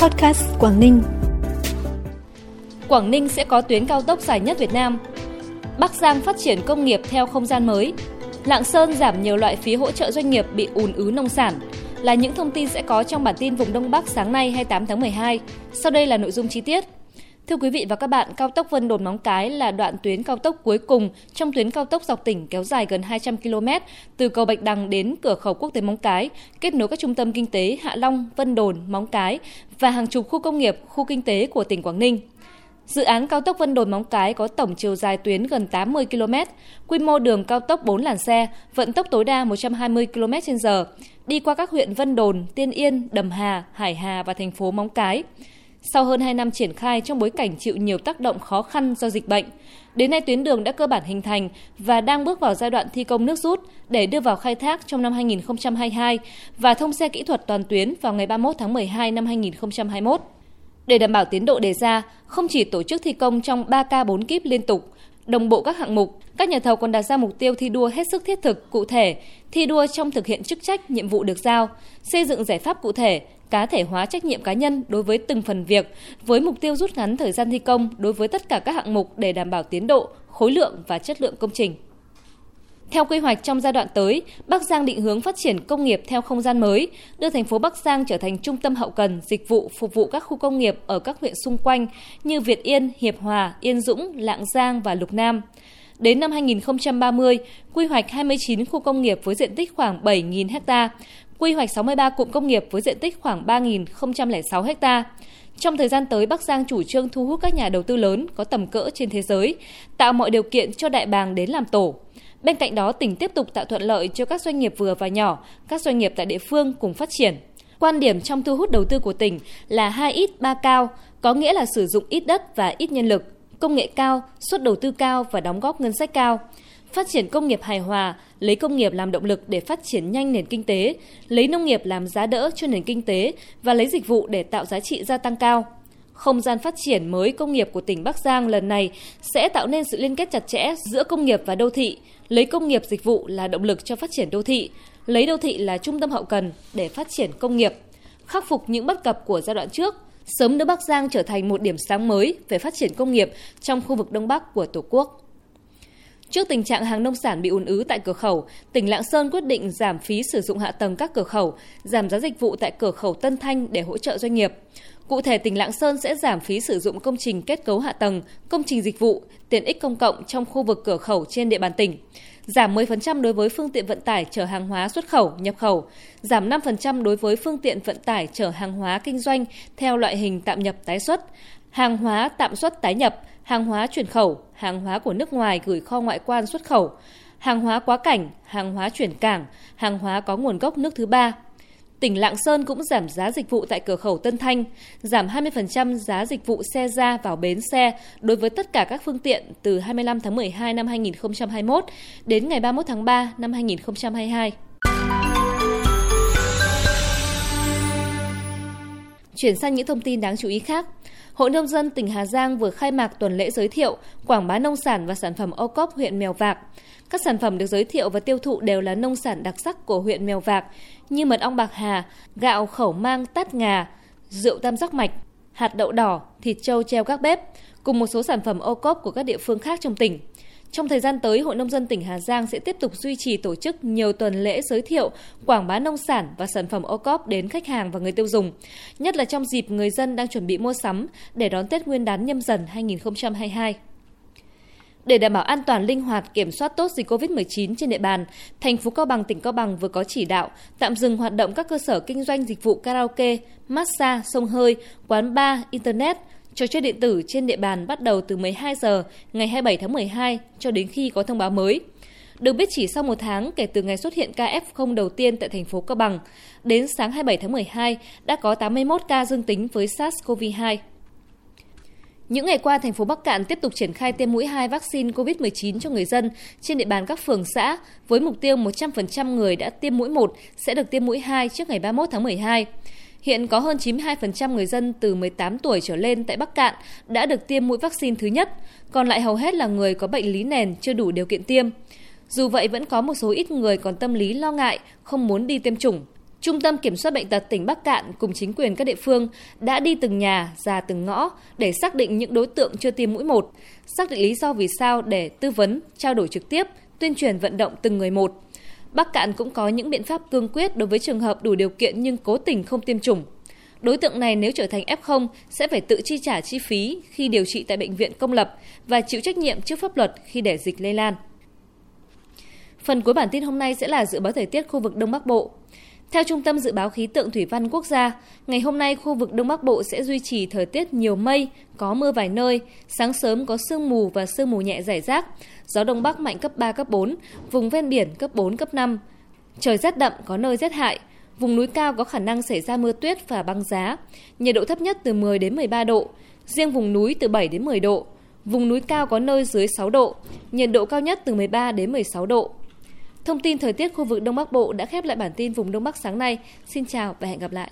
Podcast Quảng Ninh. Quảng Ninh sẽ có tuyến cao tốc dài nhất Việt Nam. Bắc Giang phát triển công nghiệp theo không gian mới. Lạng Sơn giảm nhiều loại phí hỗ trợ doanh nghiệp bị ùn ứ nông sản, là những thông tin sẽ có trong bản tin vùng Đông Bắc sáng nay 28 tháng 12. Sau đây là nội dung chi tiết. Thưa quý vị và các bạn, cao tốc Vân Đồn Móng Cái là đoạn tuyến cao tốc cuối cùng trong tuyến cao tốc dọc tỉnh kéo dài gần 200 km từ cầu Bạch Đằng đến cửa khẩu quốc tế Móng Cái, kết nối các trung tâm kinh tế Hạ Long, Vân Đồn, Móng Cái và hàng chục khu công nghiệp, khu kinh tế của tỉnh Quảng Ninh. Dự án cao tốc Vân Đồn Móng Cái có tổng chiều dài tuyến gần 80 km, quy mô đường cao tốc 4 làn xe, vận tốc tối đa 120 km/h, đi qua các huyện Vân Đồn, Tiên Yên, Đầm Hà, Hải Hà và thành phố Móng Cái. Sau hơn 2 năm triển khai trong bối cảnh chịu nhiều tác động khó khăn do dịch bệnh, đến nay tuyến đường đã cơ bản hình thành và đang bước vào giai đoạn thi công nước rút để đưa vào khai thác trong năm 2022 và thông xe kỹ thuật toàn tuyến vào ngày 31 tháng 12 năm 2021. Để đảm bảo tiến độ đề ra, không chỉ tổ chức thi công trong 3K 4 kíp liên tục, đồng bộ các hạng mục, các nhà thầu còn đặt ra mục tiêu thi đua hết sức thiết thực, cụ thể, thi đua trong thực hiện chức trách, nhiệm vụ được giao, xây dựng giải pháp cụ thể, cá thể hóa trách nhiệm cá nhân đối với từng phần việc với mục tiêu rút ngắn thời gian thi công đối với tất cả các hạng mục để đảm bảo tiến độ, khối lượng và chất lượng công trình. Theo quy hoạch trong giai đoạn tới, Bắc Giang định hướng phát triển công nghiệp theo không gian mới, đưa thành phố Bắc Giang trở thành trung tâm hậu cần, dịch vụ phục vụ các khu công nghiệp ở các huyện xung quanh như Việt Yên, Hiệp Hòa, Yên Dũng, Lạng Giang và Lục Nam. Đến năm 2030, quy hoạch 29 khu công nghiệp với diện tích khoảng 7.000 ha, quy hoạch 63 cụm công nghiệp với diện tích khoảng 3.006 ha. Trong thời gian tới, Bắc Giang chủ trương thu hút các nhà đầu tư lớn có tầm cỡ trên thế giới, tạo mọi điều kiện cho đại bàng đến làm tổ. Bên cạnh đó, tỉnh tiếp tục tạo thuận lợi cho các doanh nghiệp vừa và nhỏ, các doanh nghiệp tại địa phương cùng phát triển. Quan điểm trong thu hút đầu tư của tỉnh là hai ít ba cao, có nghĩa là sử dụng ít đất và ít nhân lực, công nghệ cao, suất đầu tư cao và đóng góp ngân sách cao. Phát triển công nghiệp hài hòa, lấy công nghiệp làm động lực để phát triển nhanh nền kinh tế, lấy nông nghiệp làm giá đỡ cho nền kinh tế và lấy dịch vụ để tạo giá trị gia tăng cao. Không gian phát triển mới công nghiệp của tỉnh Bắc Giang lần này sẽ tạo nên sự liên kết chặt chẽ giữa công nghiệp và đô thị, lấy công nghiệp dịch vụ là động lực cho phát triển đô thị, lấy đô thị là trung tâm hậu cần để phát triển công nghiệp, khắc phục những bất cập của giai đoạn trước, sớm đưa Bắc Giang trở thành một điểm sáng mới về phát triển công nghiệp trong khu vực Đông Bắc của Tổ quốc. Trước tình trạng hàng nông sản bị ùn ứ tại cửa khẩu, tỉnh Lạng Sơn quyết định giảm phí sử dụng hạ tầng các cửa khẩu, giảm giá dịch vụ tại cửa khẩu Tân Thanh để hỗ trợ doanh nghiệp. Cụ thể, tỉnh Lạng Sơn sẽ giảm phí sử dụng công trình kết cấu hạ tầng, công trình dịch vụ, tiện ích công cộng trong khu vực cửa khẩu trên địa bàn tỉnh. Giảm 10% đối với phương tiện vận tải chở hàng hóa xuất khẩu, nhập khẩu, giảm 5% đối với phương tiện vận tải chở hàng hóa kinh doanh theo loại hình tạm nhập tái xuất, hàng hóa tạm xuất tái nhập, hàng hóa chuyển khẩu, hàng hóa của nước ngoài gửi kho ngoại quan xuất khẩu, hàng hóa quá cảnh, hàng hóa chuyển cảng, hàng hóa có nguồn gốc nước thứ ba. Tỉnh Lạng Sơn cũng giảm giá dịch vụ tại cửa khẩu Tân Thanh, giảm 20% giá dịch vụ xe ra vào bến xe đối với tất cả các phương tiện từ 25 tháng 12 năm 2021 đến ngày 31 tháng 3 năm 2022. Chuyển sang những thông tin đáng chú ý khác. Hội Nông dân tỉnh Hà Giang vừa khai mạc tuần lễ giới thiệu, quảng bá nông sản và sản phẩm ô cốp huyện Mèo Vạc. Các sản phẩm được giới thiệu và tiêu thụ đều là nông sản đặc sắc của huyện Mèo Vạc như mật ong bạc hà, gạo khẩu mang tát ngà, rượu tam giác mạch, hạt đậu đỏ, thịt trâu treo các bếp, cùng một số sản phẩm ô cốp của các địa phương khác trong tỉnh. Trong thời gian tới, Hội Nông dân tỉnh Hà Giang sẽ tiếp tục duy trì tổ chức nhiều tuần lễ giới thiệu, quảng bá nông sản và sản phẩm ô cốp đến khách hàng và người tiêu dùng, nhất là trong dịp người dân đang chuẩn bị mua sắm để đón Tết Nguyên đán nhâm dần 2022. Để đảm bảo an toàn linh hoạt kiểm soát tốt dịch COVID-19 trên địa bàn, thành phố Cao Bằng tỉnh Cao Bằng vừa có chỉ đạo tạm dừng hoạt động các cơ sở kinh doanh dịch vụ karaoke, massage, sông hơi, quán bar, internet, trò chơi điện tử trên địa bàn bắt đầu từ 12 giờ ngày 27 tháng 12 cho đến khi có thông báo mới. Được biết chỉ sau một tháng kể từ ngày xuất hiện ca F0 đầu tiên tại thành phố Cao Bằng, đến sáng 27 tháng 12 đã có 81 ca dương tính với SARS-CoV-2. Những ngày qua, thành phố Bắc Cạn tiếp tục triển khai tiêm mũi 2 vaccine COVID-19 cho người dân trên địa bàn các phường xã với mục tiêu 100% người đã tiêm mũi 1 sẽ được tiêm mũi 2 trước ngày 31 tháng 12. Hiện có hơn 92% người dân từ 18 tuổi trở lên tại Bắc Cạn đã được tiêm mũi vaccine thứ nhất, còn lại hầu hết là người có bệnh lý nền chưa đủ điều kiện tiêm. Dù vậy vẫn có một số ít người còn tâm lý lo ngại, không muốn đi tiêm chủng. Trung tâm Kiểm soát Bệnh tật tỉnh Bắc Cạn cùng chính quyền các địa phương đã đi từng nhà, ra từng ngõ để xác định những đối tượng chưa tiêm mũi một, xác định lý do vì sao để tư vấn, trao đổi trực tiếp, tuyên truyền vận động từng người một. Bắc Cạn cũng có những biện pháp cương quyết đối với trường hợp đủ điều kiện nhưng cố tình không tiêm chủng. Đối tượng này nếu trở thành F0 sẽ phải tự chi trả chi phí khi điều trị tại bệnh viện công lập và chịu trách nhiệm trước pháp luật khi để dịch lây lan. Phần cuối bản tin hôm nay sẽ là dự báo thời tiết khu vực Đông Bắc Bộ. Theo Trung tâm Dự báo Khí tượng Thủy văn Quốc gia, ngày hôm nay khu vực Đông Bắc Bộ sẽ duy trì thời tiết nhiều mây, có mưa vài nơi, sáng sớm có sương mù và sương mù nhẹ rải rác, gió Đông Bắc mạnh cấp 3, cấp 4, vùng ven biển cấp 4, cấp 5. Trời rét đậm có nơi rét hại, vùng núi cao có khả năng xảy ra mưa tuyết và băng giá, nhiệt độ thấp nhất từ 10 đến 13 độ, riêng vùng núi từ 7 đến 10 độ, vùng núi cao có nơi dưới 6 độ, nhiệt độ cao nhất từ 13 đến 16 độ. Thông tin thời tiết khu vực Đông Bắc Bộ đã khép lại bản tin vùng Đông Bắc sáng nay. Xin chào và hẹn gặp lại.